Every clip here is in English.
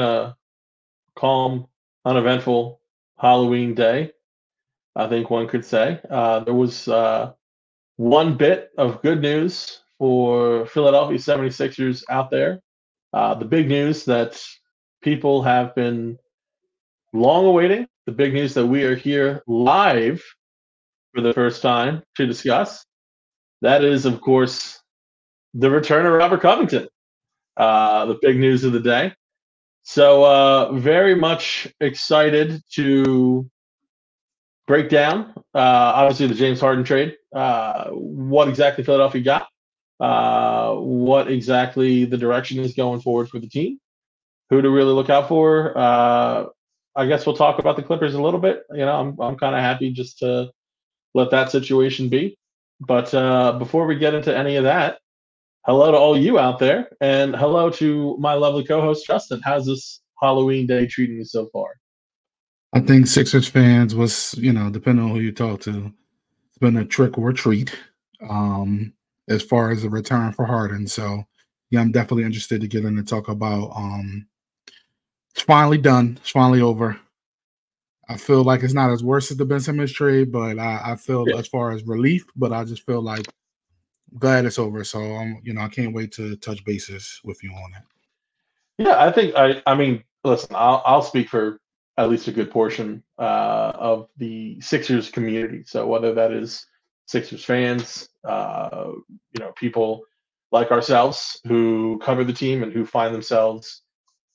a calm, uneventful Halloween day. I think one could say uh, there was uh, one bit of good news for Philadelphia 76ers out there. Uh, the big news that people have been long awaiting, the big news that we are here live for the first time to discuss. That is, of course, the return of Robert Covington, uh, the big news of the day. So, uh, very much excited to break down, uh, obviously, the James Harden trade, uh, what exactly Philadelphia got, uh, what exactly the direction is going forward for the team, who to really look out for. Uh, I guess we'll talk about the Clippers a little bit. You know, I'm, I'm kind of happy just to let that situation be. But uh, before we get into any of that, hello to all you out there, and hello to my lovely co-host Justin. How's this Halloween day treating you so far? I think Sixers fans was, you know, depending on who you talk to, it's been a trick or treat um, as far as the return for Harden. So, yeah, I'm definitely interested to get in and talk about. Um, it's finally done. It's finally over. I feel like it's not as worse as the Ben Simmons trade, but I, I feel yeah. as far as relief, but I just feel like glad it's over. So I'm, you know, I can't wait to touch bases with you on it. Yeah, I think I, I mean, listen, I'll, I'll speak for at least a good portion uh, of the Sixers community. So whether that is Sixers fans, uh, you know, people like ourselves who cover the team and who find themselves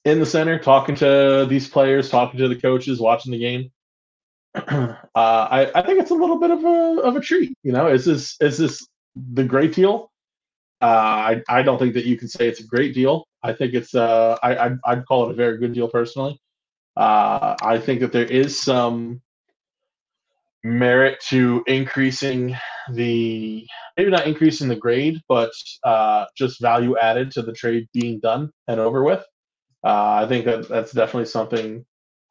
in the center, talking to these players, talking to the coaches, watching the game. uh, I, I think it's a little bit of a of a treat. You know, is this is this the great deal? Uh, I I don't think that you can say it's a great deal. I think it's uh I I'd, I'd call it a very good deal personally. Uh, I think that there is some merit to increasing the maybe not increasing the grade, but uh, just value added to the trade being done and over with. Uh, I think that that's definitely something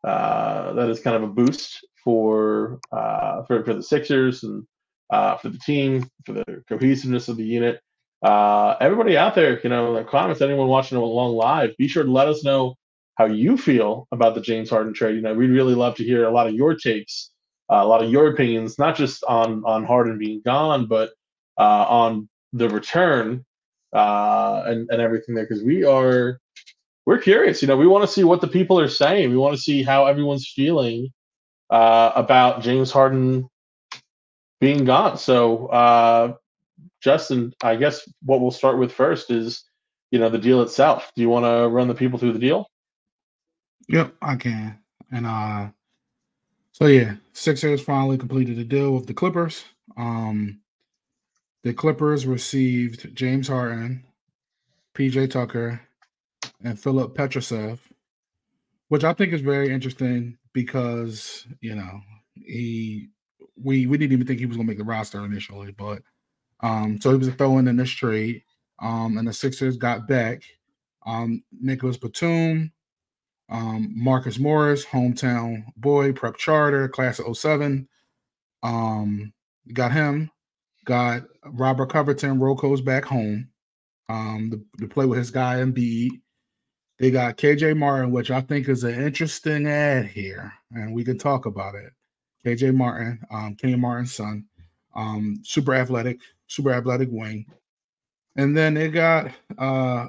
uh, that is kind of a boost for uh, for for the Sixers and uh, for the team, for the cohesiveness of the unit. Uh, everybody out there, you know, in the comments, anyone watching along live, be sure to let us know how you feel about the James Harden trade. You know, we'd really love to hear a lot of your takes, uh, a lot of your opinions, not just on on Harden being gone, but uh, on the return uh, and and everything there, because we are we're curious. You know, we want to see what the people are saying. We want to see how everyone's feeling uh, about James Harden being gone. So, uh, Justin, I guess what we'll start with first is, you know, the deal itself. Do you want to run the people through the deal? Yep, I can. And uh so yeah, Sixers finally completed the deal with the Clippers. Um the Clippers received James Harden, PJ Tucker, and Filip Petrusev, which I think is very interesting because you know he we we didn't even think he was gonna make the roster initially, but um so he was throwing in in this trade. Um and the Sixers got back um Nicolas Batum, um, Marcus Morris, hometown boy, prep charter, class of 07. Um, got him. Got Robert Covington, Rocco's back home. Um, to, to play with his guy and Embiid. They got KJ Martin, which I think is an interesting ad here, and we can talk about it. KJ Martin, um, Kenny Martin's son, um, super athletic, super athletic wing. And then they got uh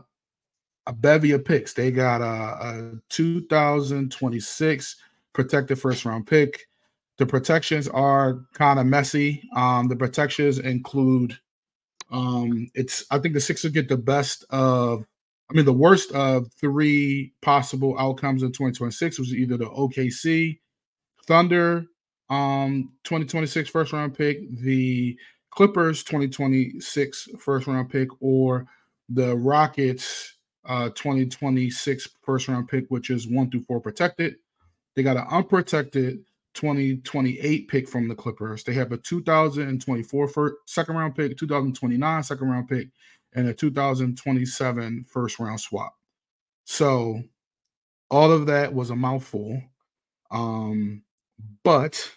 a bevy of picks. They got a, a 2026 protected first round pick. The protections are kind of messy. Um, the protections include um, it's I think the Sixers get the best of I mean the worst of three possible outcomes in 2026 was either the OKC Thunder um 2026 first round pick, the Clippers 2026 first round pick, or the Rockets uh 2026 first round pick, which is one through four protected. They got an unprotected 2028 pick from the Clippers. They have a 2024 first, second round pick, 2029 second round pick, and a 2027 first round swap. So all of that was a mouthful. Um, but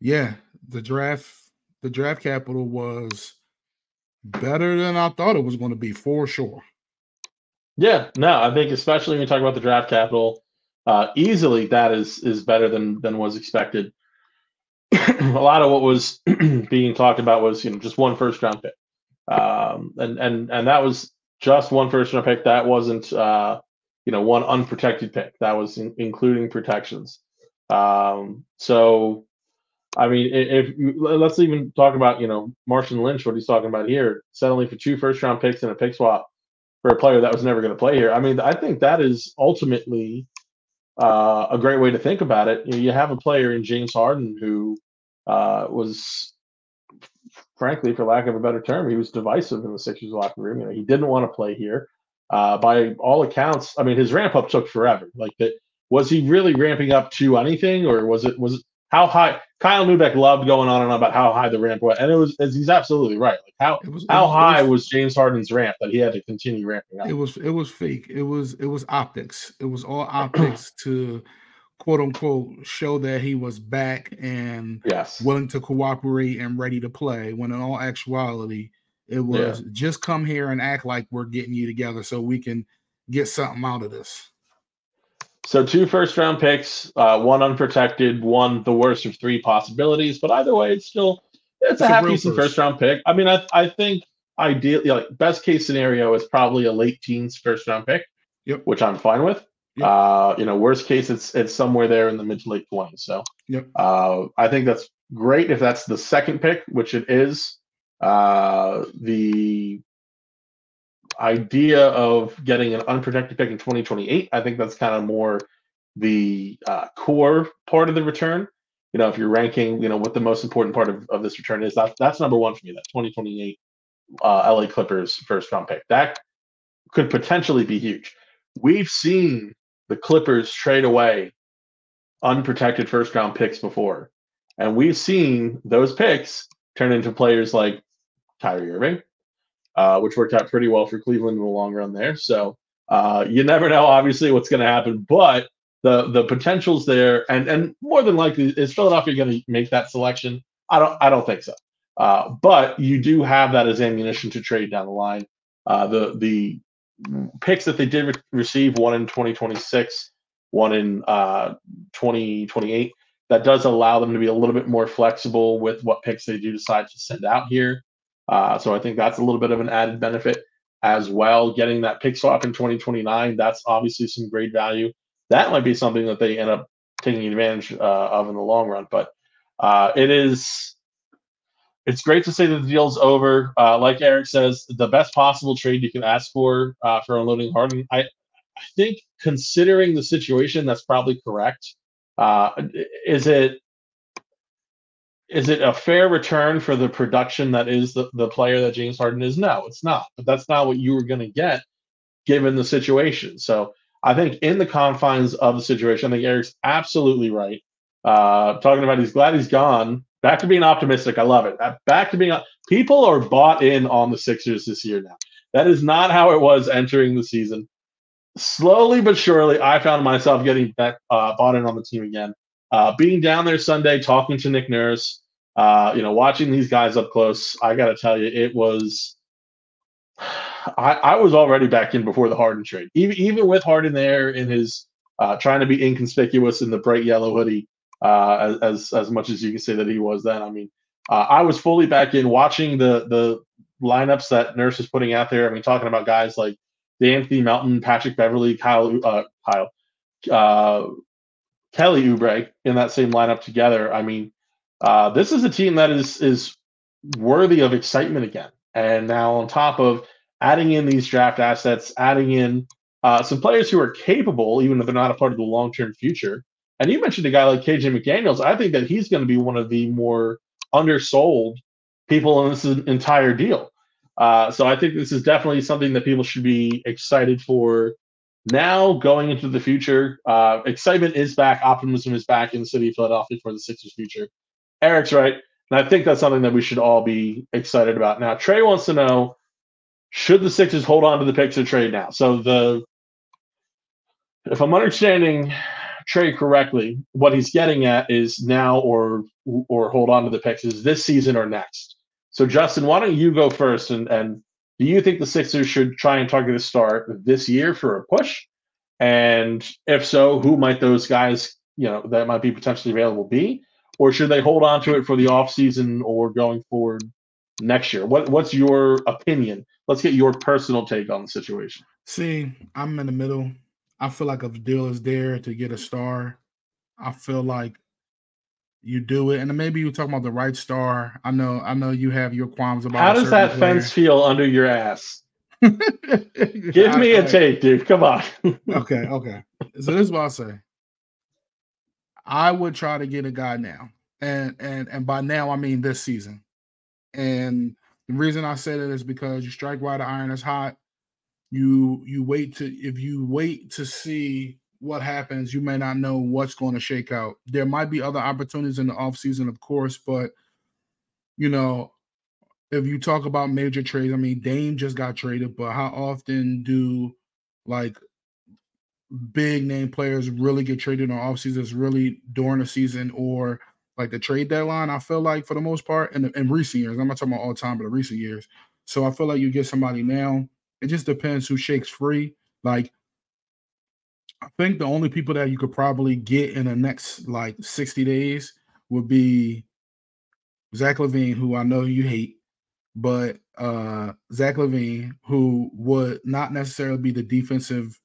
yeah, the draft, the draft capital was better than I thought it was going to be for sure. Yeah, no, I think especially when you talk about the draft capital, uh, easily that is is better than than was expected. a lot of what was being talked about was you know just one first round pick, um, and and and that was just one first round pick. That wasn't uh, you know one unprotected pick. That was in, including protections. Um, so, I mean, if, if let's even talk about you know Marshawn Lynch, what he's talking about here, settling for two first round picks and a pick swap for a player that was never going to play here. I mean, I think that is ultimately uh, a great way to think about it. You, know, you have a player in James Harden who uh, was, frankly, for lack of a better term, he was divisive in the Sixers locker room. You know, he didn't want to play here. Uh, by all accounts, I mean, his ramp up took forever. Like that, was he really ramping up to anything, or was it was it, how high? Kyle Neubeck loved going on and on about how high the ramp was, and it was he's absolutely right. Like how was, how was, high was, was, James Harden's ramp that he had to continue ramping up? It was it was fake. It was it was optics. It was all optics to quote unquote show that he was back and yes willing to cooperate and ready to play. When in all actuality, it was yeah. just come here and act like we're getting you together so we can get something out of this. So two first round picks, uh, one unprotected, one the worst of three possibilities. But either way, it's still it's, it's a half decent first round pick. I mean, I I think ideally, like best case scenario is probably a late teens first round pick. Yep. Which I'm fine with. Yep. Uh, you know, worst case, it's it's somewhere there in the mid to late twenties. So, yep. uh, I think that's great if that's the second pick, which it is. Uh, the idea of getting an unprotected pick in 2028, I think that's kind of more the uh, core part of the return. You know, if you're ranking, you know, what the most important part of, of this return is, that, that's number one for me, that 2028 uh, LA Clippers first round pick. That could potentially be huge. We've seen the Clippers trade away unprotected first round picks before. And we've seen those picks turn into players like Kyrie Irving, uh, which worked out pretty well for Cleveland in the long run there. So uh, you never know, obviously, what's going to happen, but the the potential's there, and and more than likely, is Philadelphia going to make that selection? I don't I don't think so. Uh, but you do have that as ammunition to trade down the line. Uh, the the picks that they did re- receive, one in 2026, one in uh, 2028, that does allow them to be a little bit more flexible with what picks they do decide to send out here. Uh, so I think that's a little bit of an added benefit as well. Getting that pick swap in 2029, that's obviously some great value. That might be something that they end up taking advantage uh, of in the long run. But uh, it is, it's great to say that the deal's over. Uh, like Eric says, the best possible trade you can ask for uh, for unloading Harden. I, I think considering the situation, that's probably correct. Uh, is it is it a fair return for the production that is the, the player that James Harden is? No, it's not. But that's not what you were going to get given the situation. So I think in the confines of the situation, I think Eric's absolutely right. Uh, talking about he's glad he's gone. Back to being optimistic. I love it. Back to being people are bought in on the Sixers this year now. That is not how it was entering the season. Slowly but surely, I found myself getting back, uh, bought in on the team again. Uh, being down there Sunday, talking to Nick Nurse, uh, you know, watching these guys up close, I got to tell you, it was. I, I was already back in before the Harden trade, even even with Harden there in his uh, trying to be inconspicuous in the bright yellow hoodie, uh, as as much as you can say that he was then. I mean, uh, I was fully back in watching the the lineups that Nurse is putting out there. I mean, talking about guys like Anthony Melton, Patrick Beverly, Kyle, uh, Kyle, uh, Kelly Oubre in that same lineup together. I mean, uh, this is a team that is is worthy of excitement again. And now on top of adding in these draft assets, adding in uh, some players who are capable, even if they're not a part of the long term future. And you mentioned a guy like KJ McDaniels. I think that he's going to be one of the more undersold people in this entire deal. Uh, so I think this is definitely something that people should be excited for now going into the future, uh, excitement is back, optimism is back in the city of Philadelphia for the Sixers' future. Eric's right, and I think that's something that we should all be excited about. Now, Trey wants to know: Should the Sixers hold on to the picks or trade now? So the, if I'm understanding Trey correctly, what he's getting at is now or or hold on to the picks is this season or next. So Justin, why don't you go first and and Do you think the Sixers should try and target a star this year for a push? And if so, who might those guys, you know, that might be potentially available be? Or should they hold on to it for the offseason or going forward next year? What what's your opinion? Let's get your personal take on the situation. See, I'm in the middle. I feel like the deal is there to get a star, I feel like you do it, and maybe you're talking about the right star. I know, I know you have your qualms about. How does that player. fence feel under your ass? Give me a take, dude. Come on. okay, okay. So this is what I'll say. I would try to get a guy now, and and and by now I mean this season. And the reason I say that is because you strike while the iron is hot. You you wait to if you wait to see what happens, you may not know what's going to shake out. There might be other opportunities in the offseason, of course, but you know, if you talk about major trades, I mean, Dame just got traded, but how often do like big name players really get traded on off seasons really during the season or like the trade deadline? I feel like for the most part, in, in recent years, I'm not talking about all time, but the recent years. So I feel like you get somebody now. It just depends who shakes free. Like I think the only people that you could probably get in the next like 60 days would be Zach LaVine, who I know you hate, but uh Zach LaVine, who would not necessarily be the defensive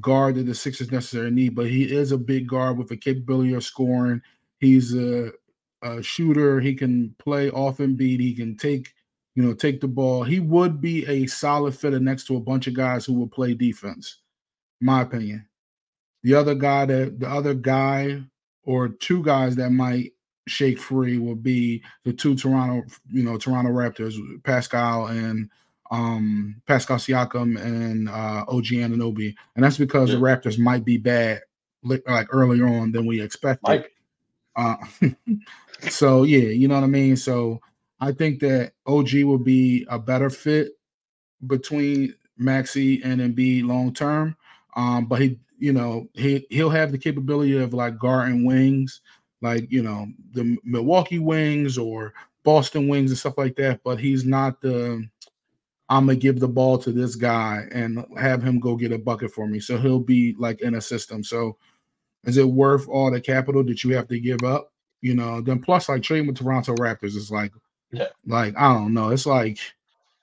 guard that the Sixers necessarily need, but he is a big guard with a capability of scoring. He's a, a shooter. He can play off Embiid. He can take, you know, take the ball. He would be a solid fitter next to a bunch of guys who will play defense. My opinion. The other guy that the other guy or two guys that might shake free will be the two Toronto, you know, Toronto Raptors, Pascal and um Pascal Siakam and uh OG Anunoby. And that's because yeah. the Raptors might be bad like earlier on than we expected. Uh, so yeah, you know what I mean? So I think that OG will be a better fit between Maxey and Embiid long term. Um, but he you know, he he'll have the capability of like guarding wings, like you know, the Milwaukee wings or Boston wings and stuff like that. But he's not the I'm gonna give the ball to this guy and have him go get a bucket for me. So he'll be like in a system. So is it worth all the capital that you have to give up? You know, then plus like trading with Toronto Raptors is like, yeah. like I don't know, it's like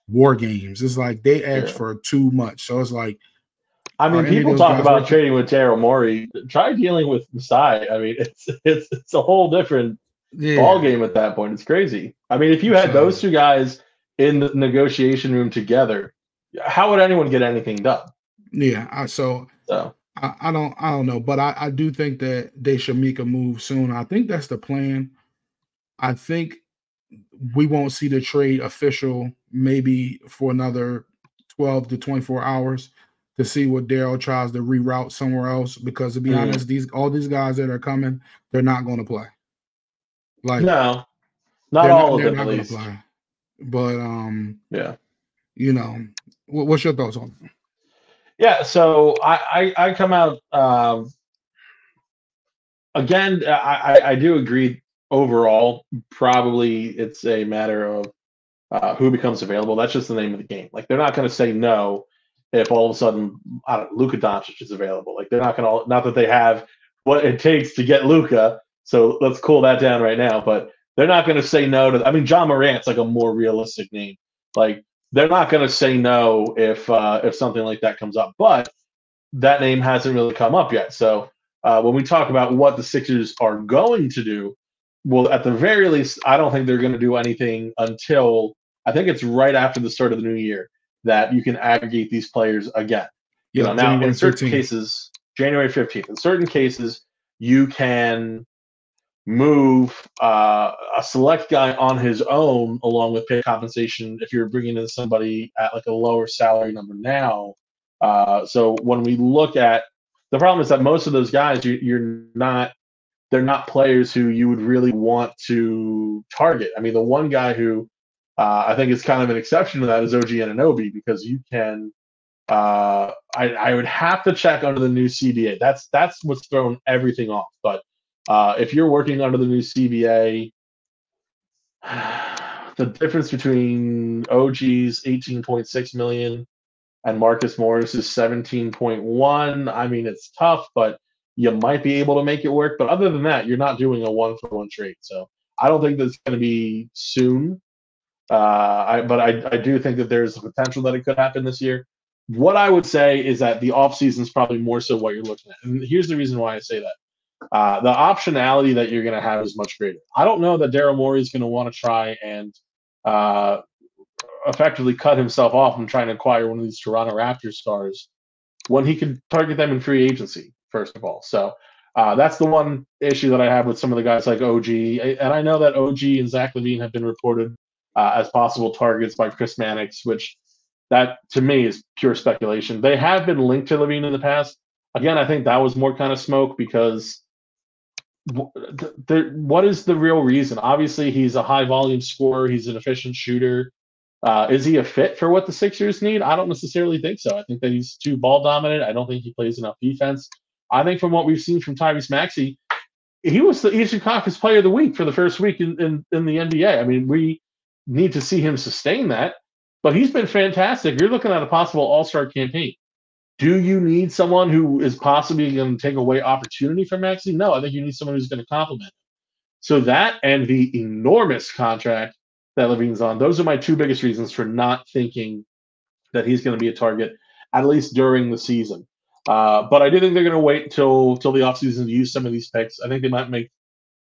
war games. It's like they ask yeah. for too much. So it's like I mean, people talk about trading with Daryl Morey. Try dealing with Masai. I mean, it's it's it's a whole different yeah. ball game at that point. It's crazy. I mean, if you had so, those two guys in the negotiation room together, how would anyone get anything done? Yeah. So, so. I, I don't I don't know, but I, I do think that they should make a move soon. I think that's the plan. I think we won't see the trade official maybe for another 12 to 24 hours to see what Daryl tries to reroute somewhere else. Because to be mm. honest, these all these guys that are coming, they're not going to play. Like no, not all not, of them at least. Play. But um, yeah, you know, what, what's your thoughts on? Yeah, so I I, I come out um, again. I I do agree overall. Probably it's a matter of uh, who becomes available. That's just the name of the game. Like they're not going to say no if all of a sudden I don't Luka Doncic is available. Like they're not gonna not that they have what it takes to get Luka. So let's cool that down right now. But they're not gonna say no to I mean Ja Morant's like a more realistic name. Like they're not gonna say no if uh if something like that comes up. But that name hasn't really come up yet. So uh, when we talk about what the Sixers are going to do, well, at the very least, I don't think they're going to do anything until I think it's right after the start of the new year that you can aggregate these players again. You yeah, know, now in certain 15th. cases, January 15th, in certain cases, you can move uh, a select guy on his own along with pay compensation if you're bringing in somebody at like a lower salary number now. Uh, so when we look at the problem is that most of those guys you, you're not they're not players who you would really want to target. I mean, the one guy who uh, I think it's kind of an exception to that is OG Anunoby because you can. Uh, I, I would have to check under the new CBA. That's that's what's thrown everything off. But uh, if you're working under the new CBA, the the difference between OG's 18.6 million and Marcus Morris is 17.1. I mean, it's tough, but you might be able to make it work. But other than that, you're not doing a one for one trade. So I don't think that's going to be soon. Uh, I, but I, I do think that there's a potential that it could happen this year. What I would say is that the offseason is probably more so what you're looking at. And here's the reason why I say that. Uh, the optionality that you're going to have is much greater. I don't know that Daryl Morey is going to want to try and uh, effectively cut himself off from trying to acquire one of these Toronto Raptors stars when he could target them in free agency, first of all. So uh, that's the one issue that I have with some of the guys like OG. And I know that OG and Zach LaVine have been reported uh, as possible targets by Chris Mannix, which that to me is pure speculation. They have been linked to LaVine in the past. Again, I think that was more kind of smoke because what is the real reason? Obviously, he's a high volume scorer. He's an efficient shooter. Uh, is he a fit for what the Sixers need? I don't necessarily think so. I think that he's too ball dominant. I don't think he plays enough defense. I think from what we've seen from Tyrese Maxey, he was the Eastern Conference Player of the Week for the first week in, in, in the NBA. I mean, we need to see him sustain that, but he's been fantastic. You're looking at a possible All Star campaign. Do you need someone who is possibly going to take away opportunity from Maxey? No, I think you need someone who's going to complement. So that and the enormous contract that LaVine's on, those are my two biggest reasons for not thinking that he's going to be a target, at least during the season. Uh, but I do think they're going to wait until till the offseason to use some of these picks. I think they might make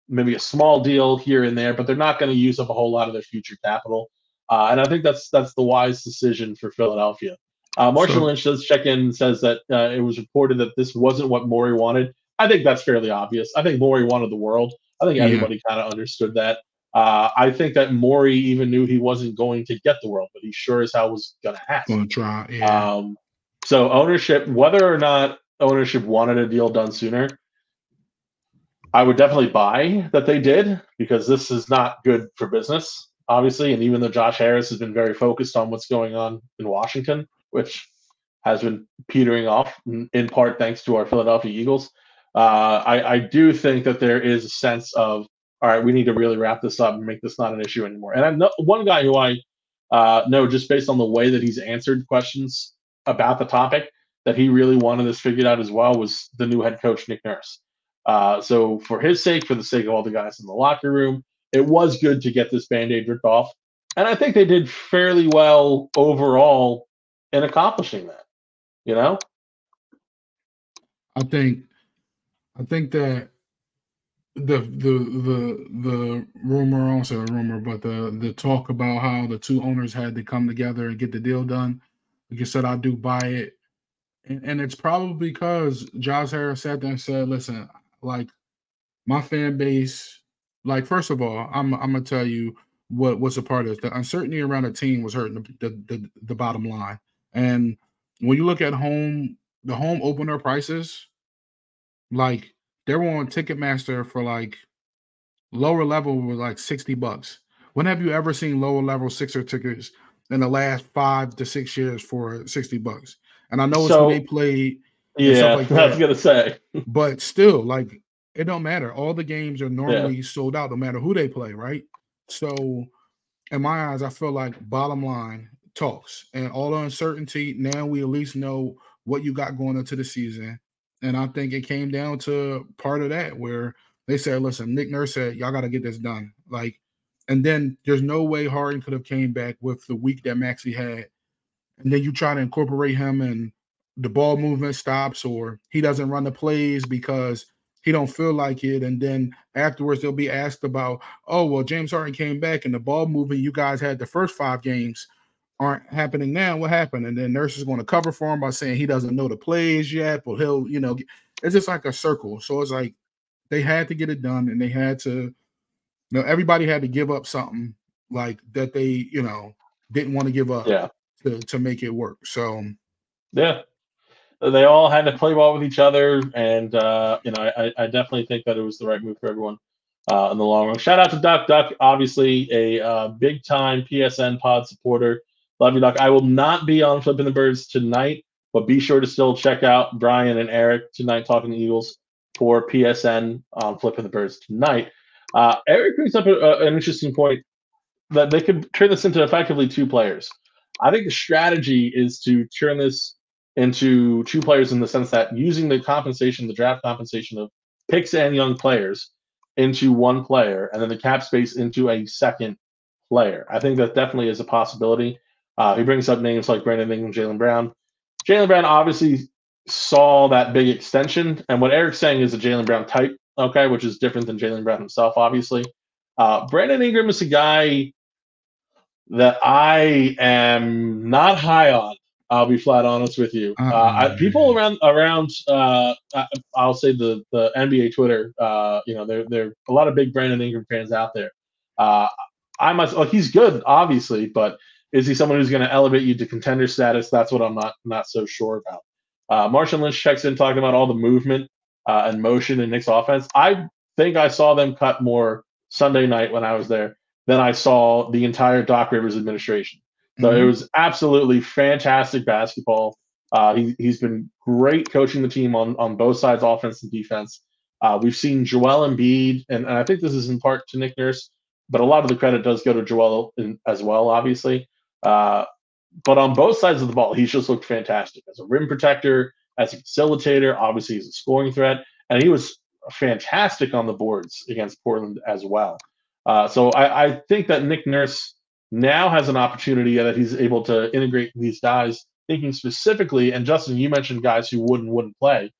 maybe a small deal here and there, but they're not going to use up a whole lot of their future capital. Uh, and I think that's that's the wise decision for Philadelphia. Uh, Marshall so, Lynch does check in and says that uh, it was reported that this wasn't what Morey wanted. I think that's fairly obvious. I think Morey wanted the world. I think everybody yeah. kind of understood that. Uh, I think that Morey even knew he wasn't going to get the world, but he sure as hell was going to ask. Going to try, yeah. Um, so ownership, whether or not ownership wanted a deal done sooner, I would definitely buy that they did because this is not good for business, obviously. And even though Josh Harris has been very focused on what's going on in Washington, which has been petering off in part thanks to our Philadelphia Eagles. Uh, I, I, do think that there is a sense of, all right, we need to really wrap this up and make this not an issue anymore. And I know one guy who I uh, know just based on the way that he's answered questions about the topic that he really wanted this figured out as well was the new head coach, Nick Nurse. Uh, so for his sake, for the sake of all the guys in the locker room, it was good to get this band-aid ripped off. And I think they did fairly well overall in accomplishing that. You know, I think, I think that the the the the rumor, also a rumor, but the the talk about how the two owners had to come together and get the deal done. Like you said, I do buy it, and, and it's probably because Josh Harris sat there and said, "Listen, like my fan base, like first of all, I'm I'm gonna tell you what what's a part of this. The uncertainty around the team was hurting the the, the, the bottom line. And when you look at home, the home opener prices, like they were on Ticketmaster for like lower level was like 60 bucks. When have you ever seen lower level Sixer tickets in the last five to six years for 60 bucks? And I know it's so, when they played. Yeah, like I was gonna say. but still, like it don't matter. All the games are normally yeah. sold out, no matter who they play, right? So in my eyes, I feel like bottom line, talks and all the uncertainty. Now we at least know what you got going into the season. And I think it came down to part of that where they said, listen, Nick Nurse said, y'all got to get this done. Like, and then there's no way Harden could have came back with the week that Maxey had. And then you try to incorporate him and the ball movement stops or he doesn't run the plays because he don't feel like it. And then afterwards they'll be asked about, oh, well, James Harden came back and the ball movement you guys had the first five games aren't happening now. What happened? And then nurse is going to cover for him by saying he doesn't know the plays yet, but he'll, you know, it's just like a circle. So it's like they had to get it done and they had to, you know, everybody had to give up something like that they, you know, didn't want to give up yeah. to, to make it work. So yeah. They all had to play well with each other, and uh, you know, I, I definitely think that it was the right move for everyone uh, in the long run. Shout out to Duck Duck, obviously a uh, big time PSN pod supporter. Love you, Doc. I will not be on Flipping the Birds tonight, but be sure to still check out Brian and Eric tonight talking the Eagles for PSN on Flipping the Birds tonight. Uh, Eric brings up a, a, an interesting point. that they could turn this into effectively two players. I think the strategy is to turn this into two players in the sense that using the compensation, the draft compensation of picks and young players into one player, and then the cap space into a second player. I think that definitely is a possibility. Uh, he brings up names like Brandon Ingram, Jaylen Brown. Jaylen Brown obviously saw that big extension, and what Eric's saying is a Jaylen Brown type, okay, which is different than Jaylen Brown himself, obviously. Uh, Brandon Ingram is a guy that I am not high on. I'll be flat honest with you. Uh, I, people around around uh, I'll say the the NBA Twitter, uh, you know, there there a lot of big Brandon Ingram fans out there. Uh, I must like he's good, obviously, but is he someone who's going to elevate you to contender status? That's what I'm not not so sure about. Uh, Marshawn Lynch checks in talking about all the movement uh, and motion in Nick's offense. I think I saw them cut more Sunday night when I was there than I saw the entire Doc Rivers administration. So mm-hmm. it was absolutely fantastic basketball. Uh, he, he's been great coaching the team on, on both sides, offense and defense. Uh, we've seen Joel Embiid, and, and I think this is in part to Nick Nurse, but a lot of the credit does go to Joel in, as well, obviously. Uh, but on both sides of the ball, he's just looked fantastic as a rim protector, as a facilitator. Obviously, he's a scoring threat, and he was fantastic on the boards against Portland as well. Uh, so I, I, think that Nick Nurse now has an opportunity that he's able to integrate these guys, thinking specifically. And Justin, you mentioned guys who wouldn't wouldn't play.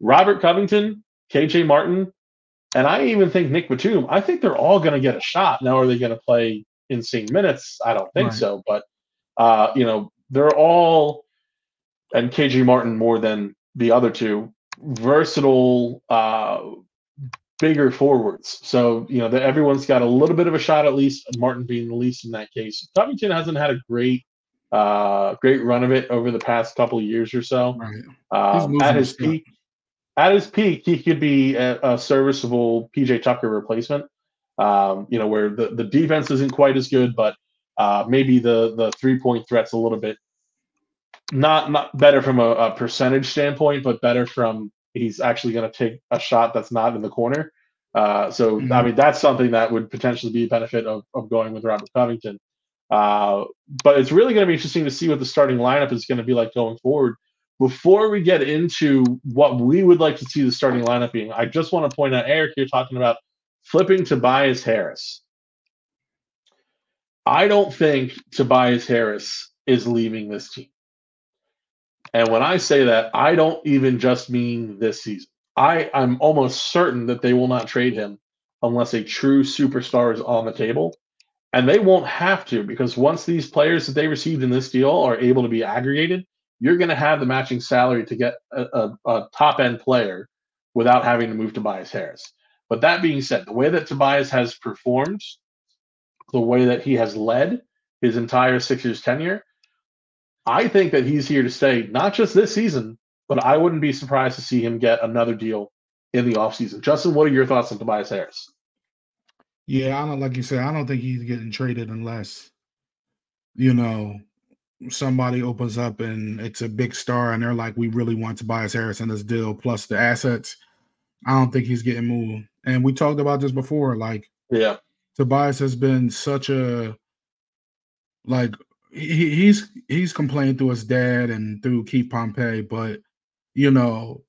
Robert Covington, KJ Martin, and I even think Nick Batum. I think they're all going to get a shot. Now, are they going to play insane minutes? I don't think right. so. But uh, you know, they're all and KJ Martin more than the other two versatile uh, bigger forwards. So you know that everyone's got a little bit of a shot at least. Martin being the least in that case. Covington hasn't had a great uh, great run of it over the past couple of years or so. Right. Um, at his peak, at his peak, he could be a, a serviceable PJ Tucker replacement. Um, you know where the, the defense isn't quite as good, but uh, maybe the the three point threat's a little bit not not better from a, a percentage standpoint, but better from he's actually going to take a shot that's not in the corner. Uh, so mm-hmm. I mean that's something that would potentially be a benefit of, of going with Robert Covington. Uh, but it's really going to be interesting to see what the starting lineup is going to be like going forward. Before we get into what we would like to see the starting lineup being, I just want to point out, Eric, you're talking about flipping Tobias Harris. I don't think Tobias Harris is leaving this team. And when I say that, I don't even just mean this season. I, I'm almost certain that they will not trade him unless a true superstar is on the table. And they won't have to because once these players that they received in this deal are able to be aggregated, you're going to have the matching salary to get a, a, a top end player without having to move Tobias Harris. But that being said, the way that Tobias has performed, the way that he has led his entire Sixers tenure, I think that he's here to stay, not just this season, but I wouldn't be surprised to see him get another deal in the offseason. Justin, what are your thoughts on Tobias Harris? Yeah, I don't like you said, I don't think he's getting traded unless, you know, somebody opens up and it's a big star and they're like, we really want Tobias Harris in this deal plus the assets. I don't think he's getting moved. And we talked about this before. Like, yeah, Tobias has been such a like he, he's he's complained through his dad and through Keith Pompey, but you know,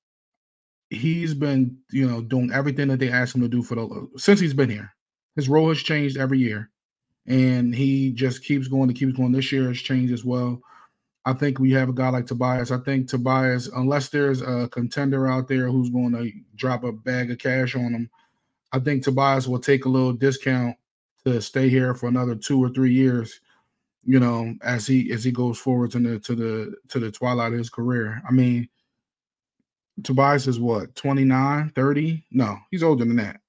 he's been you know doing everything that they asked him to do for the since he's been here. His role has changed every year, and he just keeps going to keeps going. This year has changed as well. I think we have a guy like Tobias. I think Tobias, unless there's a contender out there who's going to drop a bag of cash on him, I think Tobias will take a little discount to stay here for another two or three years you know, as he as he goes forward to the to the to the twilight of his career. I mean, Tobias is what 29, 30? No, he's older than that.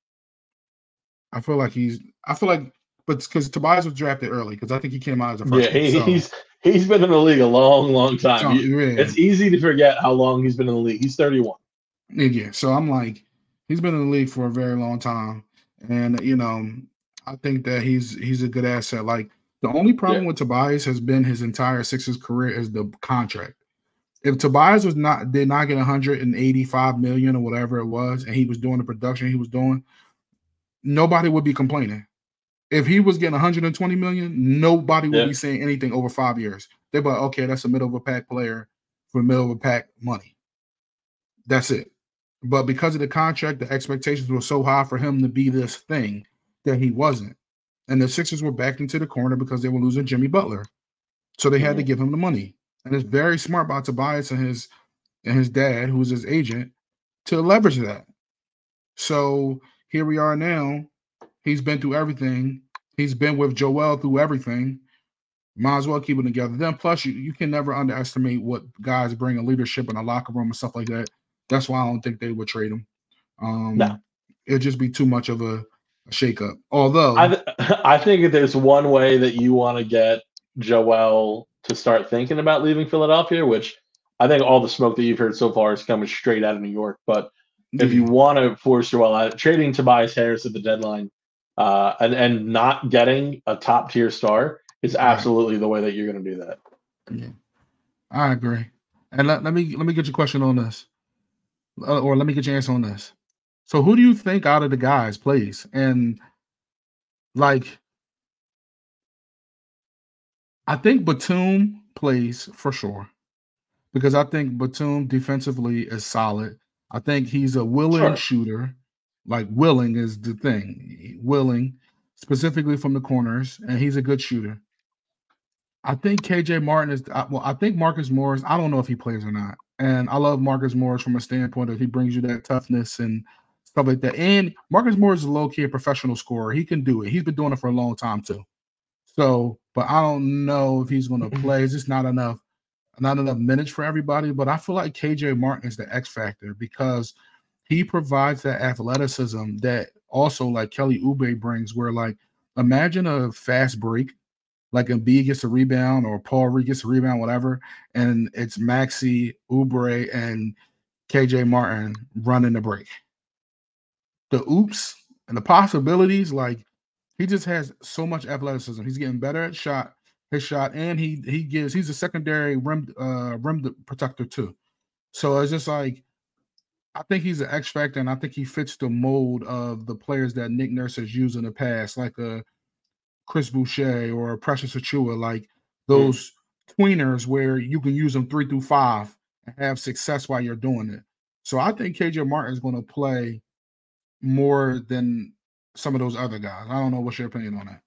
I feel like he's I feel like but because Tobias was drafted early because I think he came out as a freshman. Yeah, he, so. he's he's been in the league a long, long time. So, yeah. It's easy to forget how long he's been in the league. He's 31. Yeah, so I'm like, he's been in the league for a very long time. And you know, I think that he's he's a good asset. Like the only problem yeah. with Tobias has been his entire Sixers career is the contract. If Tobias was not did not get 185 million or whatever it was, and he was doing the production he was doing, nobody would be complaining. If he was getting 120 million, nobody would Yeah. be saying anything over five years. They'd be like, okay, that's a middle of a pack player for middle of a pack money. That's it. But because of the contract, the expectations were so high for him to be this thing that he wasn't. And the Sixers were backed into the corner because they were losing Jimmy Butler. So they had to Mhm. give him the money. And it's very smart by Tobias and his and his dad, who's his agent, to leverage that. So here we are now. He's been through everything. He's been with Joel through everything. Might as well keep it together. Then plus you, you can never underestimate what guys bring in leadership in a locker room and stuff like that. That's why I don't think they would trade him. Um No. it'd just be too much of a shakeup. Although I th- I think if there's one way that you want to get Joel to start thinking about leaving Philadelphia, which I think all the smoke that you've heard so far is coming straight out of New York. But if you want to force Joel out, trading Tobias Harris at the deadline uh, and and not getting a top tier star is Right. absolutely the way that you're going to do that. Yeah, I agree. And let, let me let me get your question on this, Uh, or let me get your answer on this. So, who do you think out of the guys plays? And like, I think Batum plays for sure because I think Batum defensively is solid. I think he's a willing Sure. shooter. Like willing is the thing. Willing, specifically from the corners, and he's a good shooter. I think KJ Martin is I- well. I think Marcus Morris. I don't know if he plays or not, and I love Marcus Morris from a standpoint of he brings you that toughness and stuff like that. And Marcus Moore is a low key professional scorer. He can do it. He's been doing it for a long time too. So, but I don't know if he's going to mm-hmm. play. It's just not enough, not enough minutes for everybody. But I feel like KJ Martin is the X factor because he provides that athleticism that also like Kelly Oubre brings. Where like imagine a fast break like Embiid gets a rebound or Paul Reed gets a rebound, whatever, and it's Maxey, Oubre, and KJ Martin running the break. The oops and the possibilities, like he just has so much athleticism. He's getting better at shot, his shot, and he he gives he's a secondary rim uh rim protector too. So it's just like I think he's an X factor, and I think he fits the mold of the players that Nick Nurse has used in the past, like a Chris Boucher or a Precious Achiuwa, like those tweeners where you can use them three through five and have success while you're doing it. So I think KJ Martin is going to play more than some of those other guys. I don't know what's your opinion on that.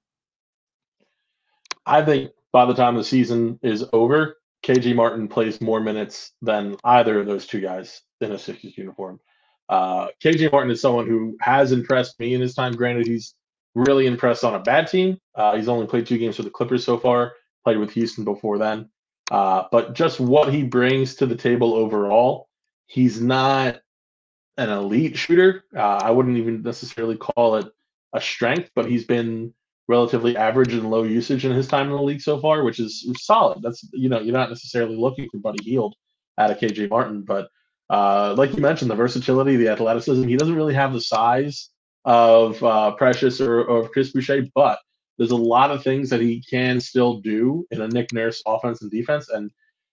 I think by the time the season is over, KJ Martin plays more minutes than either of those two guys in a Sixers uniform. Uh, KJ Martin is someone who has impressed me in his time. Granted, he's really impressed on a bad team. Uh, he's only played two games for the Clippers so far. Played with Houston before then. Uh, but just what he brings to the table overall, he's not an elite shooter. Uh, I wouldn't even necessarily call it a strength, but he's been relatively average and low usage in his time in the league so far, which is solid. That's you know you're not necessarily looking for Buddy Hield out of KJ Martin, but uh, like you mentioned, the versatility, the athleticism. He doesn't really have the size of uh, Precious or, or Chris Boucher, but there's a lot of things that he can still do in a Nick Nurse offense and defense. And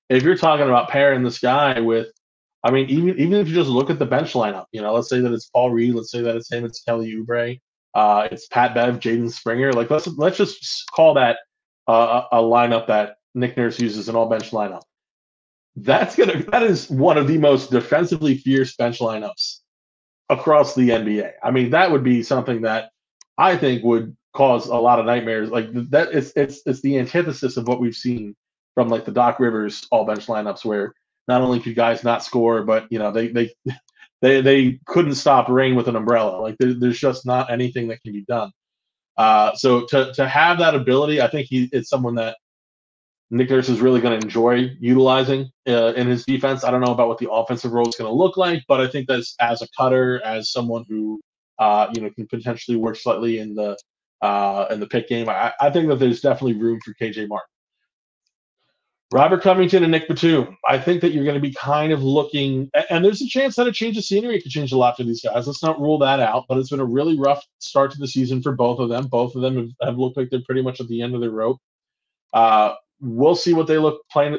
if you're talking about pairing this guy with, I mean, even even if you just look at the bench lineup, you know, let's say that it's Paul Reed, let's say that it's him, it's Kelly Oubre, uh, it's Pat Bev, Jaden Springer. Like let's let's just call that uh, a lineup that Nick Nurse uses an all bench lineup. That's gonna that is one of the most defensively fierce bench lineups across the NBA. I mean, that would be something that I think would cause a lot of nightmares. Like that, it's it's it's the antithesis of what we've seen from like the Doc Rivers all bench lineups, where not only could guys not score, but you know they they they they couldn't stop rain with an umbrella. Like there, there's just not anything that can be done. Uh, so to to have that ability, I think he it's someone that Nick Nurse is really going to enjoy utilizing uh, in his defense. I don't know about what the offensive role is going to look like, but I think that's as a cutter, as someone who uh, you know can potentially work slightly in the uh, in the pick game. I, I think that there's definitely room for KJ Martin. Robert Covington and Nick Batum. I think that you're going to be kind of looking, and there's a chance that a change of scenery could change a lot for these guys. Let's not rule that out, but it's been a really rough start to the season for both of them. Both of them have, have looked like they're pretty much at the end of their rope. Uh, we'll see what they look playing.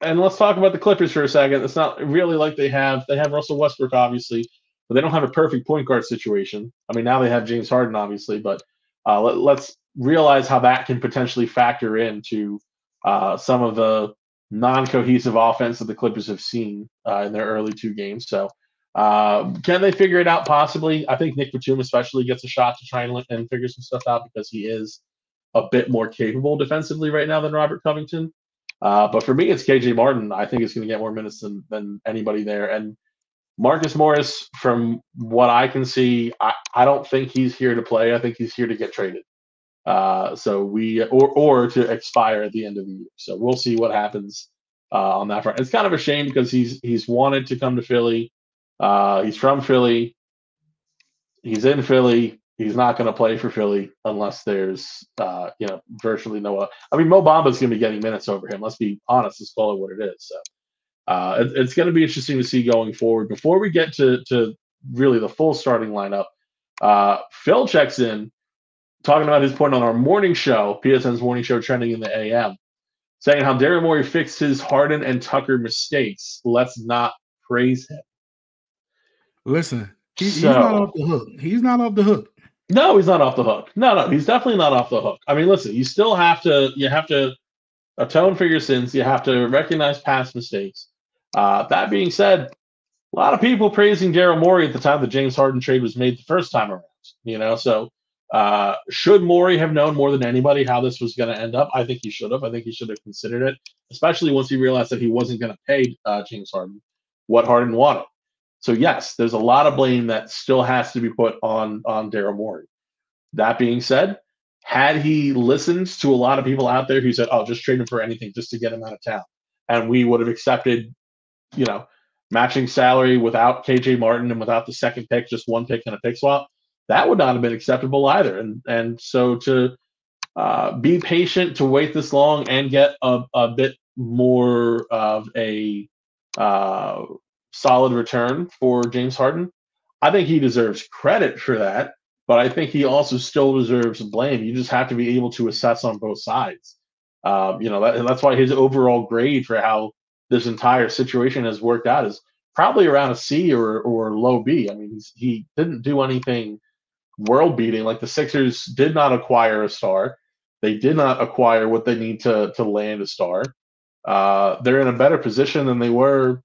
And let's talk about the Clippers for a second. It's not really like they have they have Russell Westbrook, obviously, but they don't have a perfect point guard situation. I mean, now they have James Harden, obviously, but uh, let, us realize how that can potentially factor into uh, some of the non-cohesive offense that the Clippers have seen uh, in their early two games. So, uh, can they figure it out? Possibly. I think Nick Batum especially gets a shot to try and, and figure some stuff out because he is a bit more capable defensively right now than Robert Covington. Uh, but for me, it's KJ Martin. I think it's going to get more minutes than, than anybody there. And Marcus Morris, from what I can see, I, I don't think he's here to play. I think he's here to get traded. Uh, so we or or to expire at the end of the year. So we'll see what happens uh, on that front. It's kind of a shame because he's he's wanted to come to Philly. Uh, he's from Philly. He's in Philly. He's not going to play for Philly unless there's uh, you know virtually no. I mean, Mo Bamba's going to be getting minutes over him. Let's be honest. Let's call it what it is. So uh, it, it's going to be interesting to see going forward. Before we get to to really the full starting lineup, uh, Phil checks in talking about his point on our morning show, PSN's morning show trending in the AM, saying how Daryl Morey fixed his Harden and Tucker mistakes. Let's not praise him. Listen, he, so, he's not off the hook. He's not off the hook. No, he's not off the hook. No, no, he's definitely not off the hook. I mean, listen, you still have to you have to atone for your sins. You have to recognize past mistakes. Uh, that being said, a lot of people praising Daryl Morey at the time the James Harden trade was made the first time around. You know, so uh, should Morey have known more than anybody how this was going to end up? I think he should have. I think he should have considered it, especially once he realized that he wasn't going to pay uh, James Harden what Harden wanted. So yes, there's a lot of blame that still has to be put on on Daryl Morey. That being said, had he listened to a lot of people out there who said, "Oh, just trade him for anything just to get him out of town," and we would have accepted, you know, matching salary without KJ Martin and without the second pick, just one pick and a pick swap that would not have been acceptable either. And and so to uh, be patient to wait this long and get a, a bit more of a uh, solid return for James Harden, I think he deserves credit for that. But I think he also still deserves blame. You just have to be able to assess on both sides. Um, you know, that, that's why his overall grade for how this entire situation has worked out is probably around a C or or low B. I mean, he didn't do anything world beating. Like the Sixers did not acquire a star. They did not acquire what they need to to land a star. Uh, they're in a better position than they were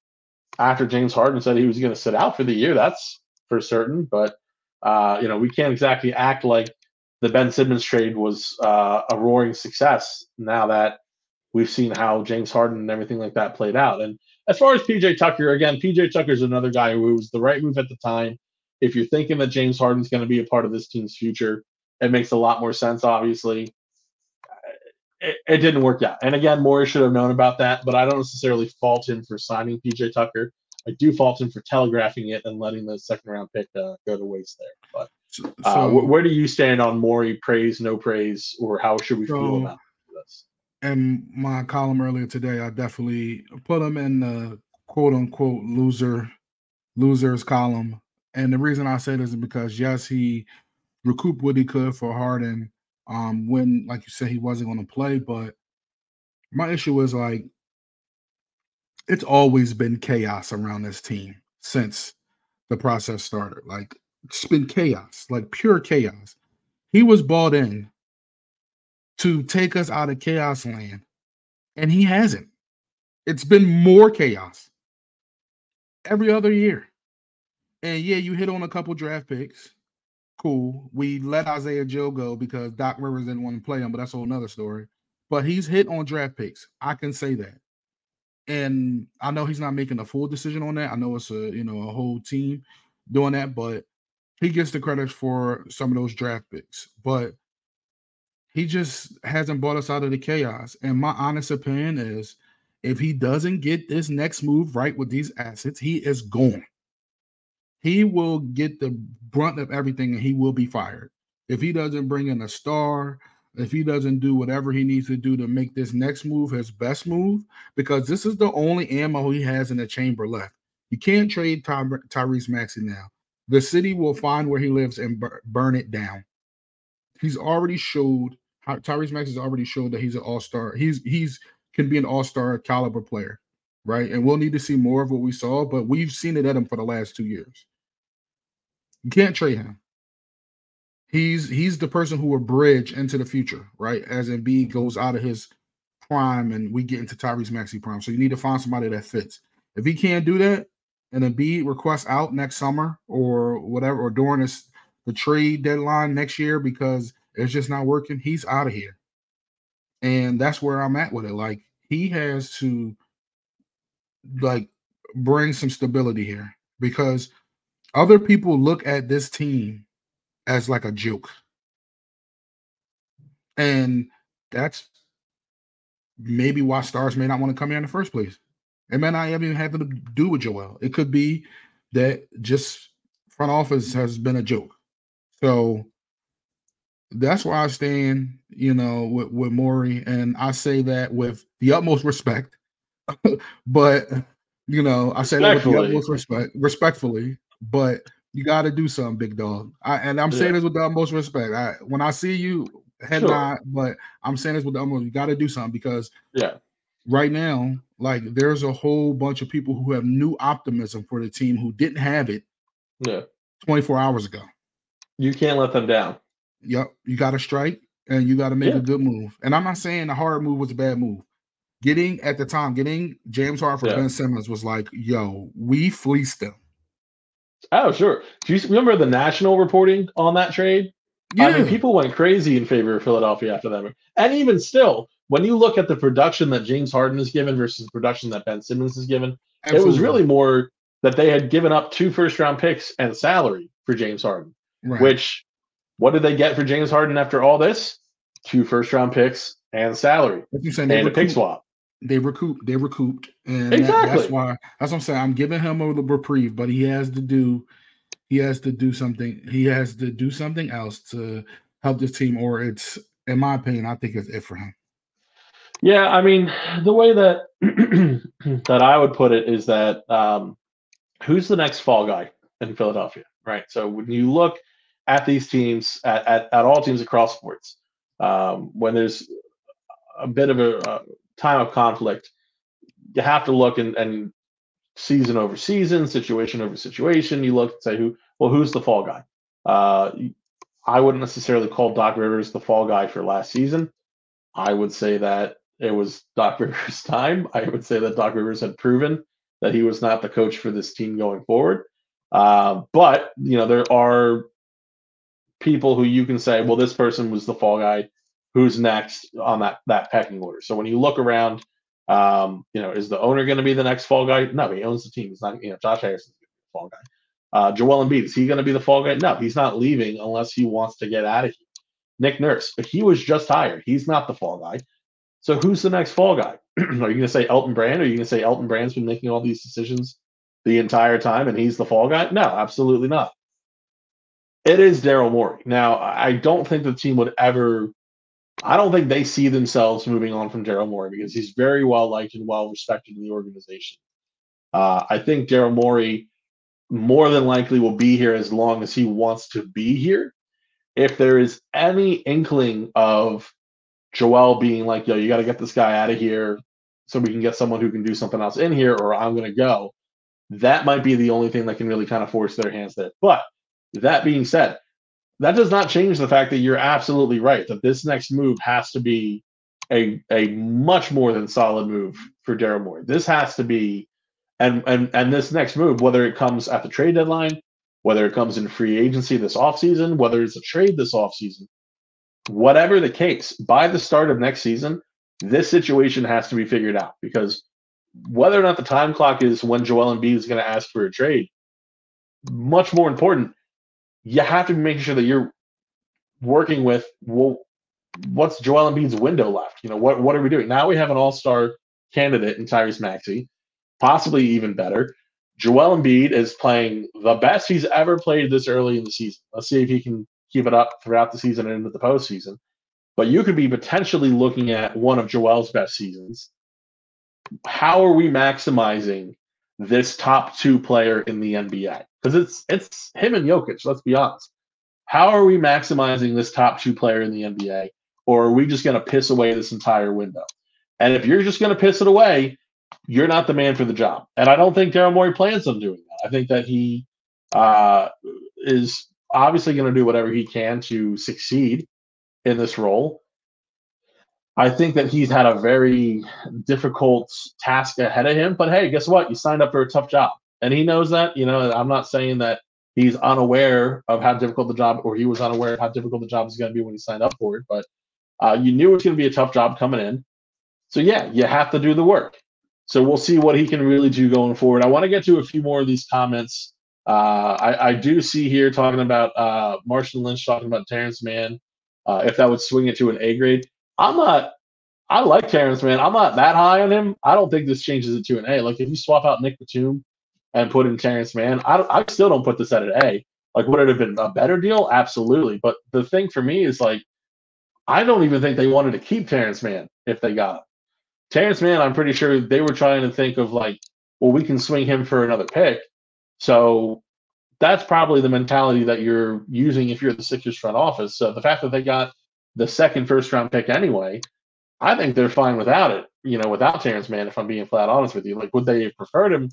after James Harden said he was going to sit out for the year. That's for certain. But uh, you know, we can't exactly act like the Ben Simmons trade was uh, a roaring success. Now that we've seen how James Harden and everything like that played out. And as far as PJ Tucker, again, PJ Tucker is another guy who was the right move at the time if you're thinking that James Harden's going to be a part of this team's future, it makes a lot more sense, obviously. It, it, didn't work out. And again, Morey should have known about that, but I don't necessarily fault him for signing PJ Tucker. I do fault him for telegraphing it and letting the second round pick uh, go to waste there. But uh, so, wh- where do you stand on Morey? Praise, no praise, or how should we so, feel about this? In my column earlier today, I definitely put him in the quote unquote loser losers column and the reason I say this is because yes, he recouped what he could for Harden um, when, like you said, he wasn't going to play. But my issue is like it's always been chaos around this team since the process started. Like it's been chaos, like pure chaos. He was bought in to take us out of chaos land, and he hasn't. It's been more chaos every other year. And yeah, you hit on a couple draft picks. Cool. We let Isaiah Joe go because Doc Rivers didn't want to play him, but that's a whole nother story. But he's hit on draft picks. I can say that. And I know he's not making a full decision on that. I know it's a you know a whole team doing that, but he gets the credit for some of those draft picks. But he just hasn't brought us out of the chaos. And my honest opinion is if he doesn't get this next move right with these assets, he is gone he will get the brunt of everything and he will be fired. If he doesn't bring in a star, if he doesn't do whatever he needs to do to make this next move his best move, because this is the only ammo he has in the chamber left. You can't trade Ty- Tyrese Maxey now. The city will find where he lives and bur- burn it down. He's already showed Tyrese Maxey has already showed that he's an all-star. He's he's can be an all-star caliber player, right? And we'll need to see more of what we saw, but we've seen it at him for the last two years. You can't trade him. He's he's the person who will bridge into the future, right? As Embiid goes out of his prime and we get into Tyrese Maxey prime. So you need to find somebody that fits. If he can't do that, and Embiid requests out next summer or whatever, or during this the trade deadline next year because it's just not working, he's out of here. And that's where I'm at with it. Like he has to like bring some stability here because other people look at this team as like a joke. And that's maybe why stars may not want to come here in the first place. It may not even have to do with Joel. It could be that just front office has been a joke. So that's why I stand, you know, with, with Morey. And I say that with the utmost respect. but you know, I say that with the utmost respect, respectfully, but you got to do something, big dog. I, and I'm yeah. saying this with the utmost respect. I, when I see you, head sure. nod, but I'm saying this with the utmost. You got to do something because yeah, right now, like there's a whole bunch of people who have new optimism for the team who didn't have it. Yeah, 24 hours ago. You can't let them down. Yep, you got to strike and you got to make yeah. a good move. And I'm not saying the hard move was a bad move. Getting at the time, getting James Harden for yeah. Ben Simmons was like, yo, we fleeced them. Oh, sure. Do you remember the national reporting on that trade? Yeah. I mean, people went crazy in favor of Philadelphia after that. And even still, when you look at the production that James Harden has given versus the production that Ben Simmons has given, Absolutely. it was really more that they had given up two first round picks and salary for James Harden. Right. Which, what did they get for James Harden after all this? Two first round picks and salary and a pick swap they recouped. They recouped, and exactly. that, that's why. That's what I'm saying. I'm giving him a reprieve, but he has to do. He has to do something. He has to do something else to help this team, or it's, in my opinion, I think it's it for him. Yeah, I mean, the way that that I would put it is that um, who's the next fall guy in Philadelphia, right? So when you look at these teams, at, at, at all teams across sports, um, when there's a bit of a, a time of conflict, you have to look and, and season over season, situation over situation. You look and say who well, who's the fall guy? Uh, I wouldn't necessarily call Doc Rivers the fall guy for last season. I would say that it was Doc Rivers' time. I would say that Doc Rivers had proven that he was not the coach for this team going forward. Uh, but you know there are people who you can say, well, this person was the fall guy who's next on that that pecking order. So when you look around, um, you know, is the owner going to be the next fall guy? No, he owns the team. He's not. You know, Josh Harris's the fall guy. Uh, Joel Embiid is he going to be the fall guy? No, he's not leaving unless he wants to get out of here. Nick Nurse, but he was just hired. He's not the fall guy. So who's the next fall guy? are you going to say Elton Brand? Are you going to say Elton Brand's been making all these decisions the entire time and he's the fall guy? No, absolutely not. It is Daryl Morey. Now, I don't think the team would ever I don't think they see themselves moving on from Daryl Morey because he's very well liked and well respected in the organization. Uh, I think Daryl Morey more than likely will be here as long as he wants to be here. If there is any inkling of Joel being like, yo, you got to get this guy out of here so we can get someone who can do something else in here, or I'm going to go, that might be the only thing that can really kind of force their hands there. But that being said, that does not change the fact that you're absolutely right that this next move has to be a a much more than solid move for Daryl Morey. This has to be, and and and this next move, whether it comes at the trade deadline, whether it comes in free agency this offseason, whether it's a trade this offseason, whatever the case, by the start of next season, this situation has to be figured out because whether or not the time clock is when Joel Embiid is going to ask for a trade, much more important you have to be making sure that you're working with well, what's Joel Embiid's window left? You know, what what are we doing? Now we have an all-star candidate in Tyrese Maxey, possibly even better. Joel Embiid is playing the best he's ever played this early in the season. Let's see if he can keep it up throughout the season and into the postseason. But you could be potentially looking at one of Joel's best seasons. How are we maximizing this top two player in the NBA? because it's it's him and Jokic. Let's be honest. How are we maximizing this top two player in the NBA, or are we just going to piss away this entire window? And if you're just going to piss it away, you're not the man for the job. And I don't think Daryl Morey plans on doing that. I think that he uh, is obviously going to do whatever he can to succeed in this role. I think that he's had a very difficult task ahead of him. But hey, guess what? You signed up for a tough job, and he knows that. You know, I'm not saying that he's unaware of how difficult the job, or he was unaware of how difficult the job is going to be when he signed up for it. But uh, you knew it was going to be a tough job coming in. So yeah, you have to do the work. So we'll see what he can really do going forward. I want to get to a few more of these comments. Uh, I, I, do see here talking about uh, Marshawn Lynch talking about Terrence Mann. Uh, if that would swing it to an A grade, I'm not. I like Terrence Mann. I'm not that high on him. I don't think this changes it to an A. Like if you swap out Nick Batum and put in Terrence Mann, I, I still don't put this at an A. Like would it have been a better deal? Absolutely. But the thing for me is like, I don't even think they wanted to keep Terrence Mann, if they got him. Terrence Mann, I'm pretty sure they were trying to think of like, well, we can swing him for another pick. So that's probably the mentality that you're using if you're the Sixers front office. So the fact that they got the second first round pick anyway, I think they're fine without it. You know, without Terrence Mann, if I'm being flat honest with you, like would they have preferred him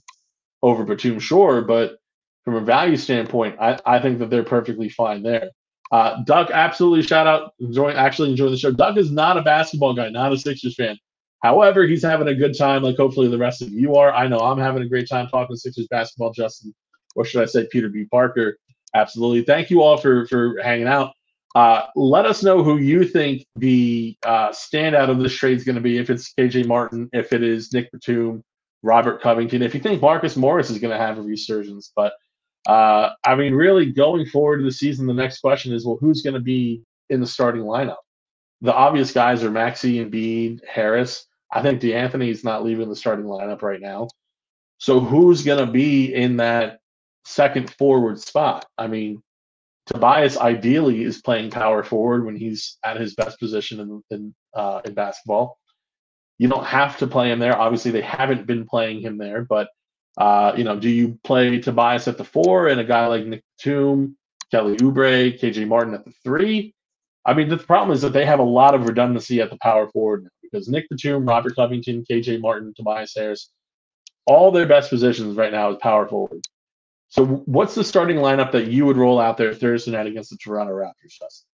over Batum? Sure, but from a value standpoint, I, I think that they're perfectly fine there. Uh, Duck, absolutely shout out, enjoying actually enjoying the show. Duck is not a basketball guy, not a Sixers fan. However, he's having a good time, like hopefully the rest of you are. I know I'm having a great time talking Sixers basketball, Justin, or should I say Peter B. Parker. Absolutely. Thank you all for for hanging out. Uh, let us know who you think the uh, standout of this trade is going to be. If it's KJ Martin, if it is Nick Batum, Robert Covington, if you think Marcus Morris is going to have a resurgence. But uh, I mean, really going forward to the season, the next question is, well, who's going to be in the starting lineup? The obvious guys are Maxey Embiid, Harris. I think De'Anthony is not leaving the starting lineup right now. So who's going to be in that second forward spot? I mean, Tobias ideally is playing power forward when he's at his best position in in, uh, in basketball. You don't have to play him there. Obviously, they haven't been playing him there, but uh, you know, do you play Tobias at the four and a guy like Nick Batum, Kelly Oubre, KJ Martin at the three? I mean, the problem is that they have a lot of redundancy at the power forward because Nick Batum, Robert Covington, KJ Martin, Tobias Harris, all their best positions right now is power forward. So, what's the starting lineup that you would roll out there Thursday night against the Toronto Raptors, Justin?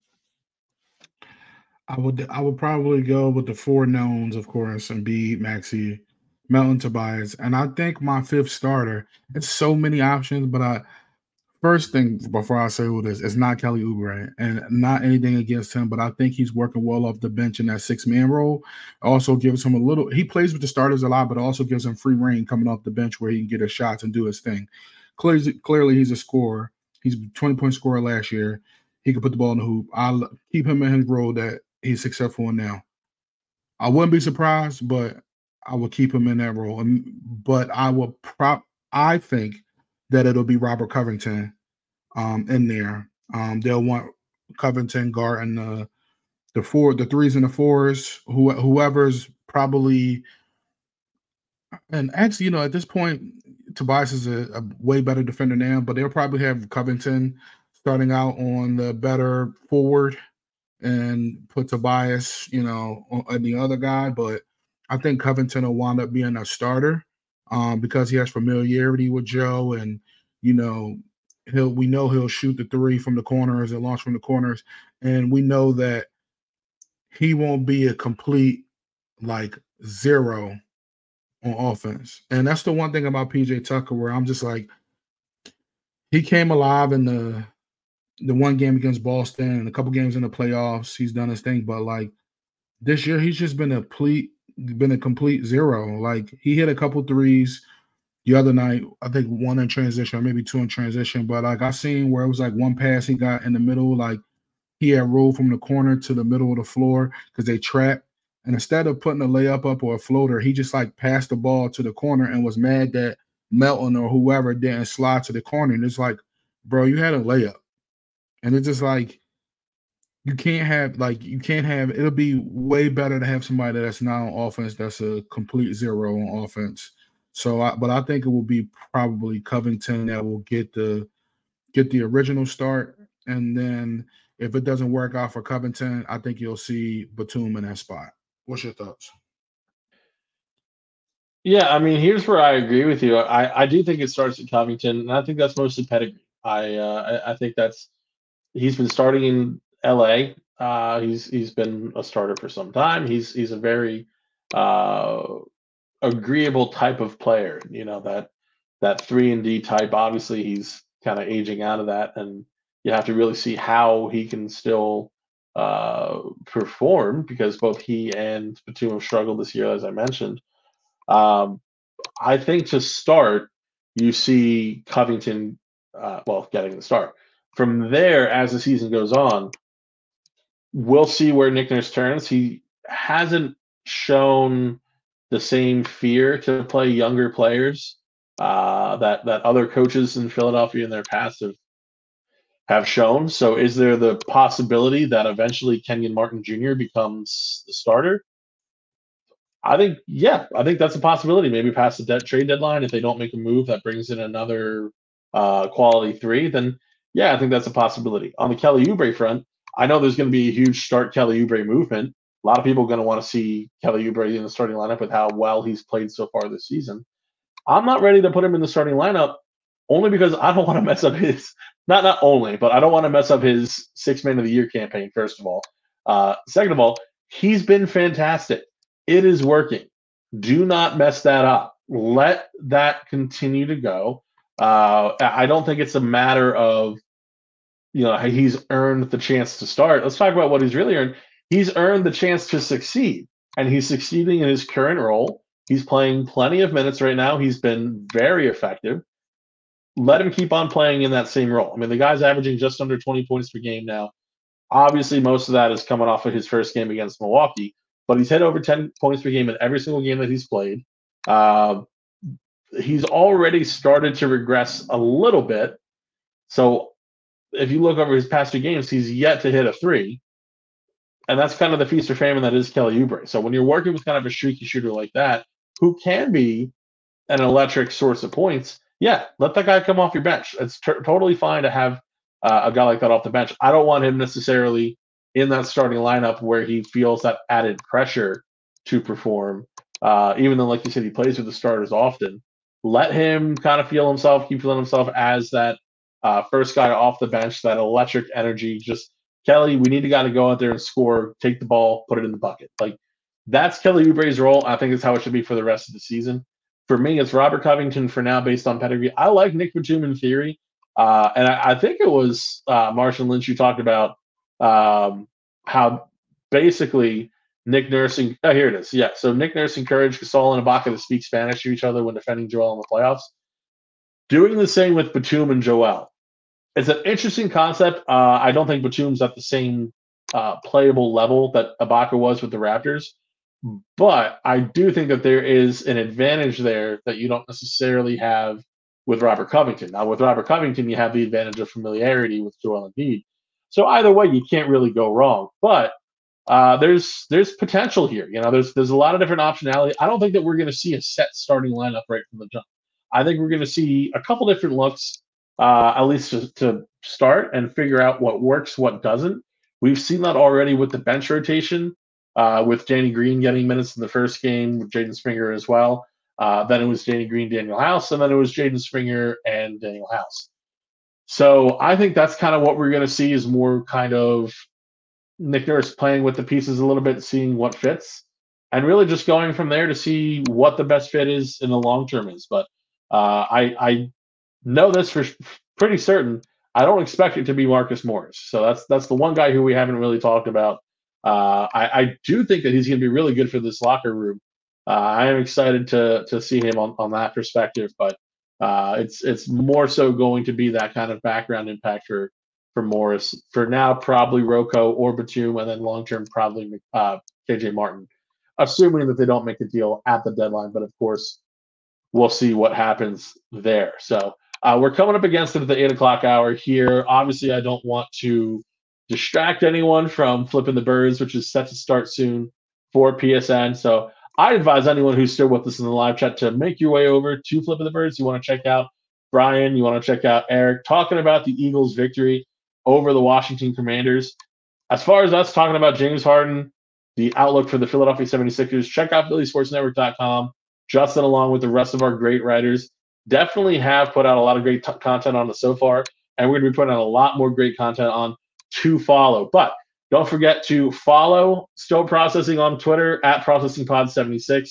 I would I would probably go with the four knowns, of course, and be Maxey, Melton, Tobias, and I think my fifth starter. It's so many options, but I first thing before I say all this, it's not Kelly Oubre and not anything against him, but I think he's working well off the bench in that six man role. Also gives him a little. He plays with the starters a lot, but also gives him free reign coming off the bench where he can get his shots and do his thing. Clearly, clearly he's a scorer. He's a twenty point scorer last year. He could put the ball in the hoop. I'll keep him in his role that he's successful in now. I wouldn't be surprised, but I will keep him in that role. And, But I will prop. I think that it'll be Robert Covington um, in there. Um, they'll want Covington, Gart, and the the four, the threes and the fours. Who whoever's probably, and actually, you know, at this point, Tobias is a, a way better defender now, but they'll probably have Covington starting out on the better forward and put Tobias, you know, on the other guy. But I think Covington will wind up being a starter um, because he has familiarity with Joe, and you know he'll we know he'll shoot the three from the corners and launch from the corners, and we know that he won't be a complete like zero on offense. And that's the one thing about PJ Tucker where I'm just like he came alive in the the one game against Boston and a couple games in the playoffs. He's done his thing, but like this year he's just been a complete been a complete zero. Like he hit a couple threes the other night. I think one in transition, or maybe two in transition. But like I seen where it was like one pass he got in the middle, like he had rolled from the corner to the middle of the floor because they trapped. And instead of putting a layup up or a floater, he just like passed the ball to the corner and was mad that Melton or whoever didn't slide to the corner. And it's like, bro, you had a layup. And it's just like you can't have like you can't have it'll be way better to have somebody that's not on offense that's a complete zero on offense so I, but i think it will be probably covington that will get the get the original start and then if it doesn't work out for covington i think you'll see batum in that spot what's your thoughts yeah i mean here's where i agree with you i i do think it starts at covington and i think that's mostly pedigree i uh i, think that's he's been starting in L.A. Uh, he's he's been a starter for some time. He's he's a very uh, agreeable type of player. You know that that three and D type. Obviously, he's kind of aging out of that, and you have to really see how he can still uh, perform because both he and Batum have struggled this year, as I mentioned. Um, I think to start, you see Covington, uh, well, getting the start. From there, as the season goes on, we'll see where Nick Nurse turns. He hasn't shown the same fear to play younger players uh, that that other coaches in Philadelphia in their past have have shown. So, is there the possibility that eventually Kenyon Martin Jr. becomes the starter? I think, yeah, I think that's a possibility. Maybe past the debt trade deadline, if they don't make a move that brings in another uh, quality three, then yeah, I think that's a possibility. On the Kelly Oubre front, I know there's going to be a huge start Kelly Oubre movement. A lot of people are going to want to see Kelly Oubre in the starting lineup with how well he's played so far this season. I'm not ready to put him in the starting lineup only because I don't want to mess up his not not only, but I don't want to mess up his six man of the year campaign. First of all, uh, second of all, he's been fantastic. It is working. Do not mess that up. Let that continue to go. Uh, I don't think it's a matter of you know he's earned the chance to start. Let's talk about what he's really earned. He's earned the chance to succeed, and he's succeeding in his current role. He's playing plenty of minutes right now. He's been very effective let him keep on playing in that same role. I mean, the guy's averaging just under 20 points per game now. Obviously, most of that is coming off of his first game against Milwaukee, but he's hit over 10 points per game in every single game that he's played. Uh, he's already started to regress a little bit. So if you look over his past two games, he's yet to hit a three. And that's kind of the feast or famine that is Kelly Oubre. So when you're working with kind of a streaky shooter like that, who can be an electric source of points, yeah, let that guy come off your bench. It's t- totally fine to have uh, a guy like that off the bench. I don't want him necessarily in that starting lineup where he feels that added pressure to perform. Uh, even though, like you said, he plays with the starters often. Let him kind of feel himself, keep feeling himself as that uh, first guy off the bench, that electric energy. Just Kelly, we need a guy to go out there and score, take the ball, put it in the bucket. Like that's Kelly Oubre's role. I think it's how it should be for the rest of the season for me, it's Robert Covington for now, based on pedigree. I like Nick Batum in theory, uh, and I, I, think it was uh, Marshawn Lynch who talked about um, how basically Nick Nurse. Oh, here it is. Yeah, so Nick Nurse encouraged Gasol and Ibaka to speak Spanish to each other when defending Joel in the playoffs. Doing the same with Batum and Joel. It's an interesting concept. Uh, I don't think Batum's at the same uh, playable level that Ibaka was with the Raptors. But I do think that there is an advantage there that you don't necessarily have with Robert Covington. Now, with Robert Covington, you have the advantage of familiarity with Joel Embiid. So either way, you can't really go wrong. But uh, there's there's potential here. You know, there's there's a lot of different optionality. I don't think that we're going to see a set starting lineup right from the jump. I think we're going to see a couple different looks, uh, at least to, to start and figure out what works, what doesn't. We've seen that already with the bench rotation uh, with Danny Green getting minutes in the first game with Jaden Springer as well. Uh, then it was Danny Green, Danuel House, and then it was Jaden Springer and Danuel House. So I think that's kind of what we're going to see is more kind of Nick Nurse playing with the pieces a little bit, seeing what fits, and really just going from there to see what the best fit is in the long term is. But uh, I, I know this for pretty certain. I don't expect it to be Marcus Morris. So that's that's the one guy who we haven't really talked about uh, I, I, do think that he's going to be really good for this locker room. Uh, I am excited to to see him on, on that perspective, but uh, it's it's more so going to be that kind of background impact for for Morris. For now, probably Rocco or Batum, and then long term probably uh, KJ Martin, assuming that they don't make a deal at the deadline. But of course, we'll see what happens there. So uh, we're coming up against it at the eight o'clock hour here. Obviously, I don't want to distract anyone from flipping the birds, which is set to start soon for PSN. So I advise anyone who's still with us in the live chat to make your way over to Flipping the Birds. You want to check out Brian, you want to check out Eric talking about the Eagles' victory over the Washington Commanders. As far as us talking about James Harden, the outlook for the Philadelphia 76ers, check out PhillySportsNetwork.com. Justin, along with the rest of our great writers, definitely have put out a lot of great t- content on it so far. And we're going to be putting out a lot more great content on to follow. But don't forget to follow Still Processing on Twitter at ProcessingPod76.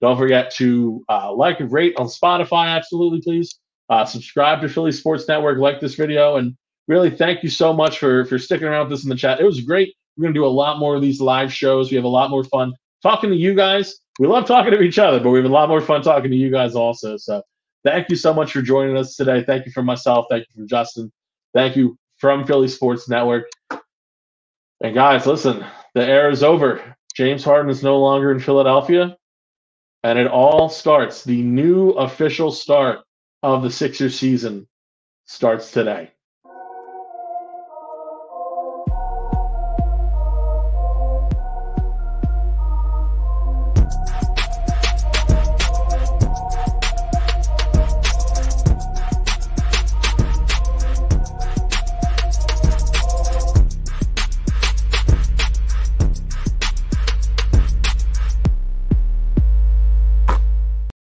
Don't forget to uh, like and rate on Spotify, absolutely, please. Uh, subscribe to Philly Sports Network, like this video, and really thank you so much for for sticking around with us in the chat. It was great. We're gonna do a lot more of these live shows. We have a lot more fun talking to you guys. We love talking to each other, but we have a lot more fun talking to you guys also. So thank you so much for joining us today. Thank you for myself. Thank you for Justin. Thank you from Philly Sports Network. And guys, listen, the era is over. James Harden is no longer in Philadelphia. And it all starts. The new official start of the Sixers season starts today.